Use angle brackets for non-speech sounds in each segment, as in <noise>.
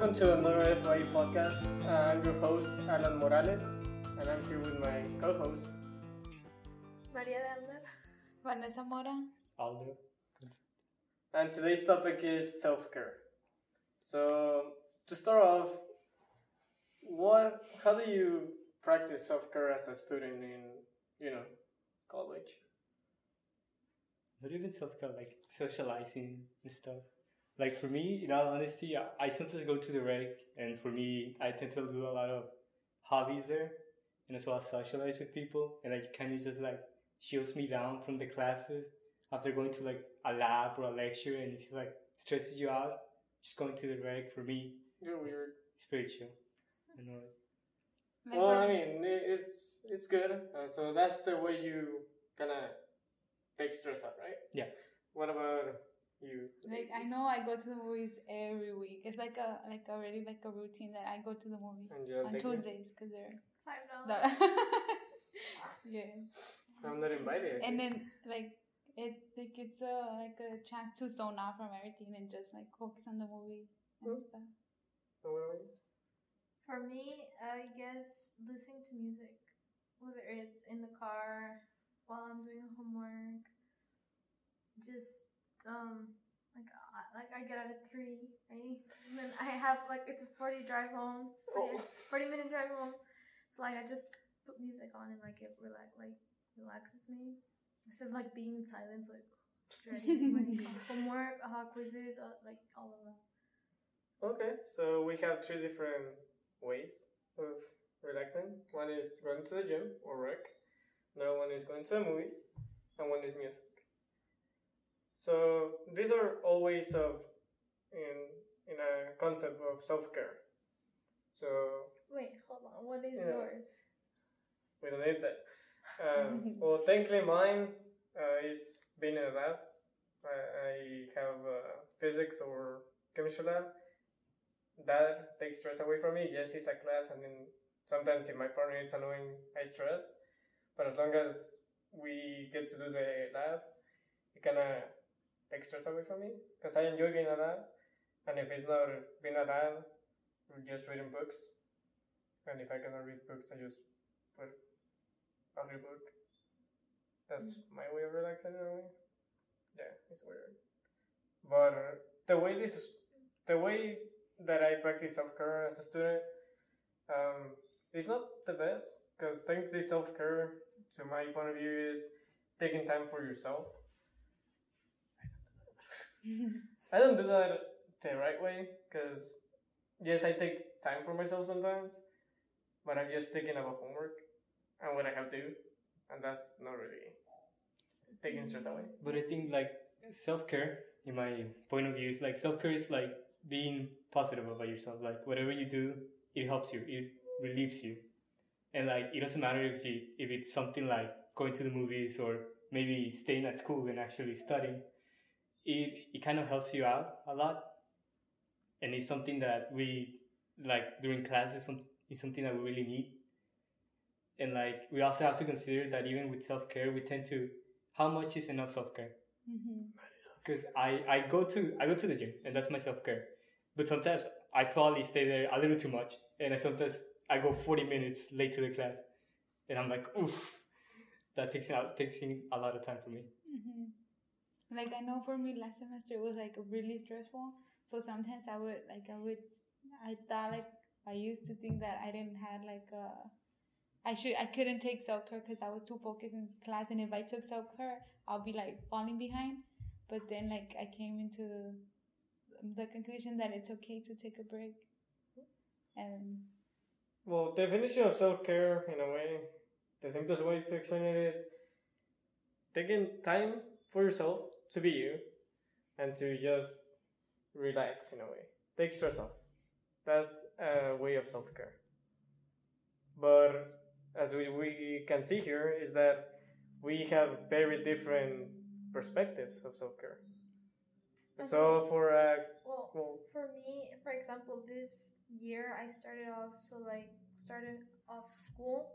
Welcome to another FYE podcast. Uh, I'm your host, Alan Morales, and I'm here with my co host, Maria Delmer. <laughs> Vanessa Mora. Aldo. and today's topic is self care. So, to start off, what, how do you practice self care as a student in, you know, college? Not even self care, like socializing and stuff. Like for me, in all honesty, I, I sometimes go to the rec, and for me, I tend to do a lot of hobbies there, and as well as socialize with people, and like kind of just like shields me down from the classes after going to like a lab or a lecture, and it's like stresses you out. Just going to the rec for me, You're weird. it's pretty chill. <laughs> You know, Like Well, I mean, it's it's good. Uh, so that's the way you kind of take stress out, right? Yeah. What about you? like I know I go to the movies every week. It's like a like already like a routine that I go to the movies And you don't on take? Tuesdays because they're Five the, dollars. <laughs> yeah. I'm not invited. And then like it like it's a like a chance to zone out from everything and just like focus on the movie and Hmm. stuff. And what about you? For me, I guess listening to music, whether it's in the car while I'm doing homework, just um like I, like I get out at three, right? And then I have like it's a forty drive home, 40, Oh. 40 minute drive home. So like I just put music on and like it relax like relaxes me instead of like being in silence like dreading <laughs> like homework, uh, quizzes, uh, like all of that. Okay, so we have two different ways of relaxing. One is going to the gym or work. Another one is going to the movies, and one is music. So these are all ways of in in a concept of self care. So Wait, hold on. What is Yeah. yours? we don't need that. Um, <laughs> well, technically, mine uh, is being in a lab. I, I have uh, physics or chemistry lab. That takes stress away from me. Yes, it's a class, and then sometimes if my partner is annoying, I stress. But as long as we get to do the lab, it kind of takes stress away from me because I enjoy being a lab. And if it's not being a lab, just reading books. And if I cannot read books, I just put audiobook. That's my way of relaxing in a way. Yeah, it's weird. But the way this, the way that I practice self care as a student, um, is not the best because technically self care, to my point of view, is taking time for yourself. I don't do that the right way because yes, I take time for myself sometimes, but I'm just thinking about homework and what I have to do, and that's not really taking stress away. But I think like self care, in my point of view, is like self care is like being positive about yourself. Like whatever you do, it helps you, it relieves you, and like it doesn't matter if it if it's something like going to the movies or maybe staying at school and actually studying. It it kind of helps you out a lot, and it's something that we like during classes. Some it's something that we really need. And like we also have to consider that even with self care, we tend to how much is enough self care Mhm. because I, I go to I go to the gym and that's my self care. But sometimes I probably stay there a little too much, and I sometimes I go forty minutes late to the class, and I'm like, oof, that takes out takes in a lot of time for me. hmm Like I know for me last semester it was like really stressful. So sometimes I would like I would I thought like I used to think that I didn't have like a I should I couldn't take self care because I was too focused in class and if I took self care I'll be like falling behind. But then like I came into the conclusion that it's okay to take a break. And Well, definition of self care in a way, the simplest way to explain it is taking time for yourself to be you and to just relax in a way. Take stress off. That's a way of self care. But as we, we can see here is that we have very different perspectives of self care. So for uh, Well, Well- for me, for example, this year I started off so like started off school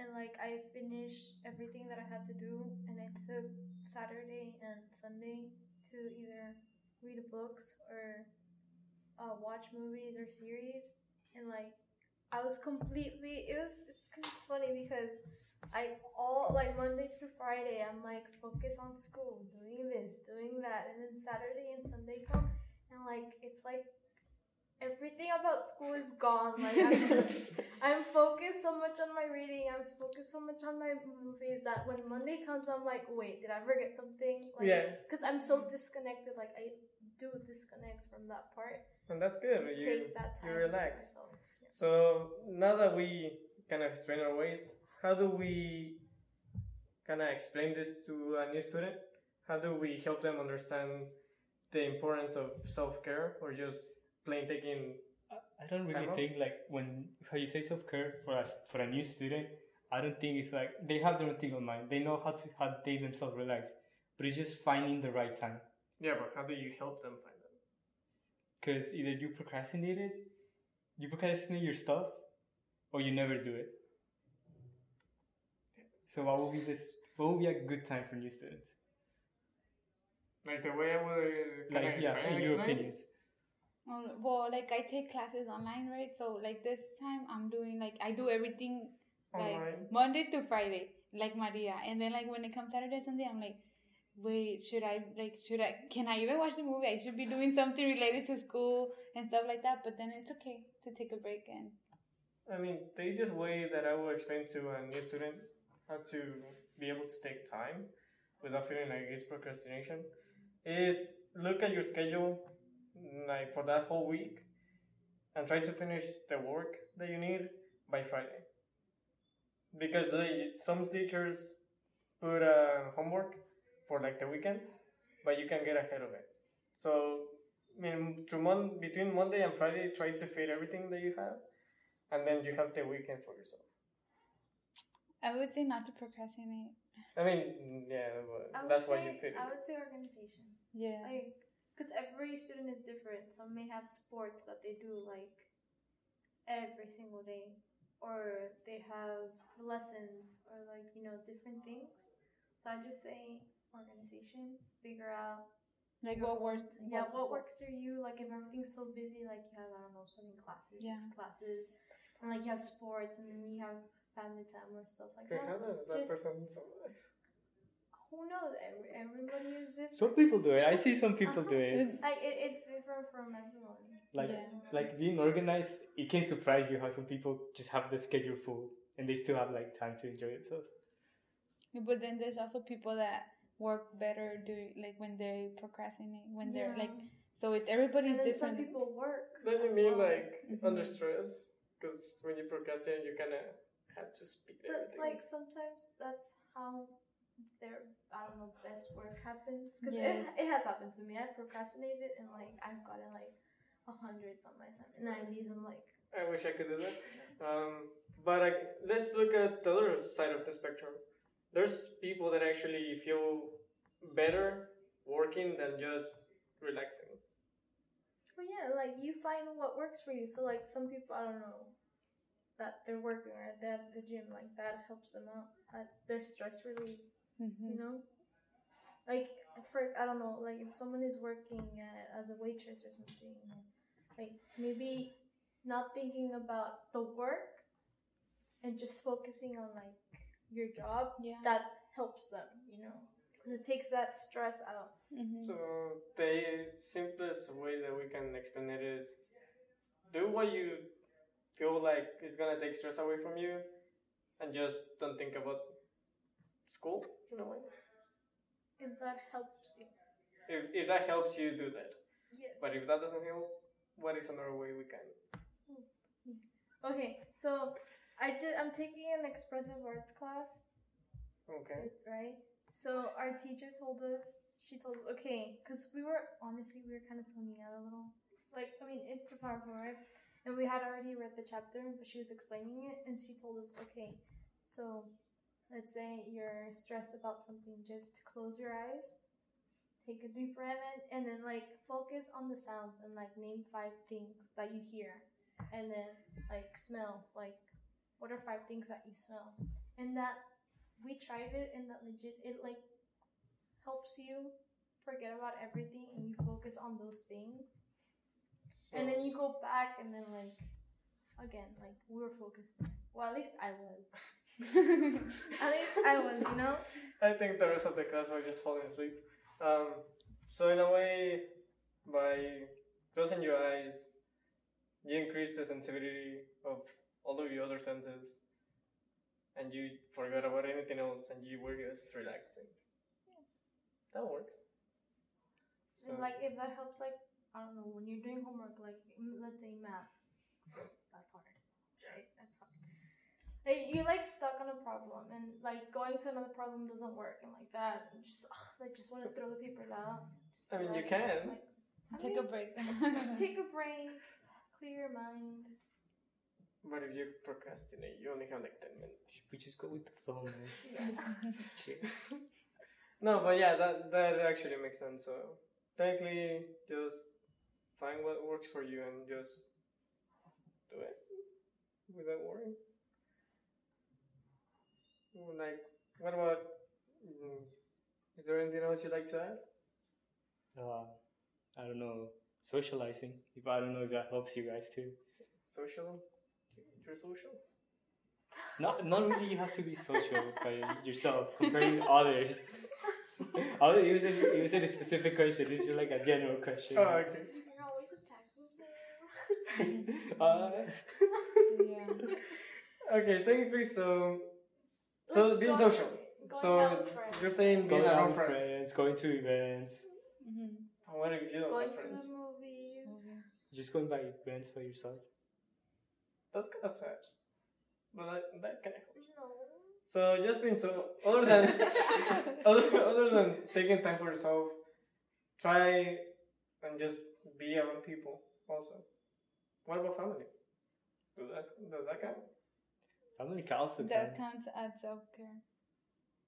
and like I finished everything that I had to do and I took Saturday and Sunday to either read books or uh, watch movies or series, and like I was completely. It was it's cause it's funny because I all like Monday through Friday I'm like focused on school, doing this, doing that, and then Saturday and Sunday come, and like it's like everything about school is gone. Like I'm <laughs> just I'm focused so much on my reading. I'm focused so much on my movies that when Monday comes, I'm like, wait, did I forget something? Like, yeah, Because I'm so disconnected. Like I do disconnect from that part. and that's good. You Take that time. you relax. myself. So now that we kind of explain our ways, how do we kind of explain this to a new student? How do we help them understand the importance of self care or just plain taking? I- I don't really think like when how you say self care for us for a new student. I don't think it's like they have their own thing on mind. They know how to how they themselves relax, but it's just finding the right time. Yeah, but how do you help them find that? Because either you procrastinate it, you procrastinate your stuff, or you never do it. So what would be this? What would be a good time for new students? Like the way I would kind Like of yeah, in your opinions. Um, well, like I take classes online, right? So like this time I'm doing like I do everything like Online. Monday to Friday, like Maria, and then like when it comes Saturday Sunday, I'm like, wait, should I like should I can I even watch the movie? I should be doing something related to school and stuff like that. But then it's okay to take a break and I mean, the easiest way that I will explain to a new student how to be able to take time without feeling like it's procrastination is look at your schedule like for that whole week and try to finish the work that you need by Friday. Because they, some teachers put uh, homework for like the weekend, but you can get ahead of it. So, I mean, to mon- between Monday and Friday, try to fit everything that you have and then you have the weekend for yourself. I would say not to procrastinate. I mean, yeah, but I that's why you fit I would say organization. Yeah. Like, because every student is different. Some may have sports that they do like every single day, or they have lessons, or like you know different things. So I just say organization. Figure out like your what works? Yeah, what works for you? Like if everything's so busy, like you have I don't know swimming classes, Yeah. six classes, and like you have sports, and then you have family time or stuff like Okay, that. how does that just- person survive? Who knows? Every, everybody is different. Some people do it. I see some people do it. Like it, it's different from everyone. Like Yeah. like being organized, it can surprise you how some people just have the schedule full and they still have like time to enjoy themselves. But then there's also people that work better during like when they procrastinate when they're like so it everybody's and then some different. people work. Then you mean well. like Mhm. under stress? Because when you procrastinate, you kind of have to speak. But everything. like sometimes that's how their I don't know best work happens because Yes. it, it has happened to me. I procrastinated and like I've gotten like a hundreds on my assignment, nineties. I'm like I wish I could do that. Um, but I, let's look at the other side of the spectrum. There's people that actually feel better working than just relaxing. well yeah like you find what works for you. So like some people I don't know that they're working or they're at the gym like that helps them out. That's their stress relief. Mhm. you know like for i don't know like if someone is working at, as a waitress or something like maybe not thinking about the work and just focusing on like your job Yeah. that helps them you know because it takes that stress out Mhm. So the simplest way that we can explain it is do what you feel like is gonna take stress away from you, and just don't think about school in a way. if that helps you If if that helps you, do that. yes But if that doesn't help, what is another way we can? Hmm. okay so i just i'm taking an expressive arts class Okay. right? So our teacher told us, she told, okay, because we were honestly we were kind of zoning out a little. It's like I mean it's a powerful right? And we had already read the chapter, but she was explaining it, and she told us, okay, so let's say you're stressed about something, just close your eyes, take a deep breath in, and then like focus on the sounds and like name five things that you hear, and then like smell, like what are five things that you smell, and that we tried it and that legit it like helps you forget about everything and you focus on those things and then you go back, and then like again, like we were focused. Well, at least I was. <laughs> <laughs> At least I was, you know. I think the rest of the class were just falling asleep. Um, so in a way, by closing your eyes, you increase the sensitivity of all of your other senses, and you forget about anything else, and you were just relaxing. Yeah. That works. And like if that helps, like I don't know, when you're doing homework, like let's say math, that's, that's hard, right? That's hard. Like, you're like stuck on a problem, and like going to another problem doesn't work, and like that, and just ugh, like just want to throw the paper down. Just I mean, you can. like, I Take mean, a break. <laughs> take a break, clear your mind. But if you procrastinate, you only have like ten minutes. We just go with the flow, man. <laughs> Yeah. Just chill. <laughs> No, but yeah, that that actually makes sense. So technically, just find what works for you and just do it without worrying. Like, what about? mm, Is there anything else you'd like to add? Uh, I don't know. Socializing. If I don't know if that helps you guys too. Social? You're social? Not not really. You have to be social <laughs> by yourself comparing to others. <laughs> Other, it was a, it was a specific question. This is like a general question. Oh, okay. You're always attacking me. <laughs> uh, yeah. Okay, technically, so so being going- social. going So out with friends. you're saying being going out around with friends. friends, going to events, hmm What if you don't going have to friends? the movies. just going by events by yourself. That's kind of sad. But that, that kind of helps. No. So just being so other than <laughs> other, other than taking time for yourself, try and just be around people also. What about family? Does that, does that count? Family can also That count. counts as self care.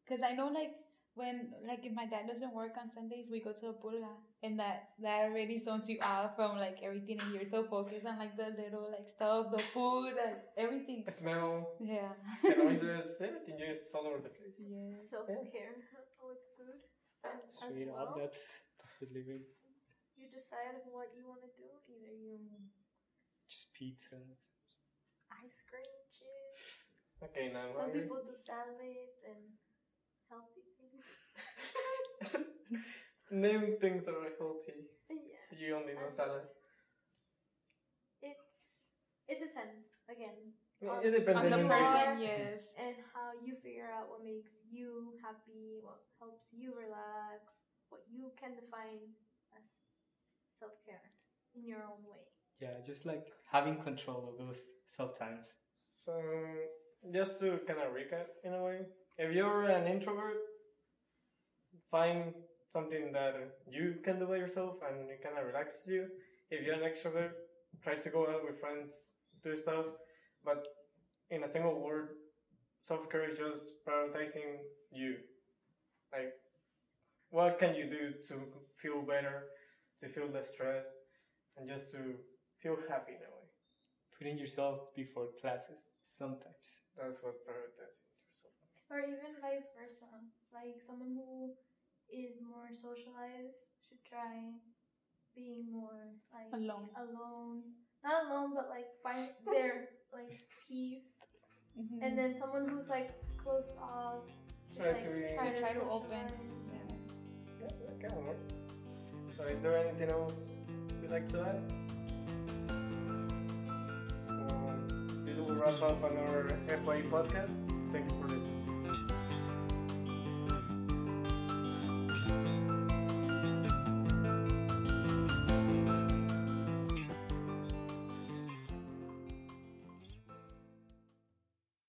Cause I know like when like if my dad doesn't work on Sundays, we go to a pulga, and that that already zones you out from like everything, and you're so focused on like the little like stuff, the food, like everything. The smell, Yeah. the <laughs> noises, everything just all over the place. yeah. Self care with food. And as Straight well, up, that's that's the living. you decide what you want to do. Either you Just pizza. ice cream, chips. Okay, now I'm Some hungry. people do salads and healthy things. <laughs> Name things that are healthy. yeah, You only know Um, salad. it's it depends again It depends On the on you. person, yes. and how you figure out what makes you happy, what helps you relax, what you can define as self care in your own way. Yeah, just like having control of those self times. So, just to kind of recap in a way, if you're an introvert, find something that you can do by yourself and it kind of relaxes you. If you're an extrovert, try to go out with friends, do stuff, but in a single word, self care is just prioritizing you. Like, what can you do to feel better, to feel less stressed, and just to feel happy in a way? Putting yourself before classes sometimes. That's what prioritizing yourself. Or even vice versa. Like someone who is more socialized should try being more like Alone. alone. Not alone, but like find <laughs> their like peace. Mhm. And then someone who's like close off should Try like to be- try, To to, try to open. socialize. Yeah, that can work. So, is there anything else you'd like to add? Wrap up our FYE podcast. Thank you for listening.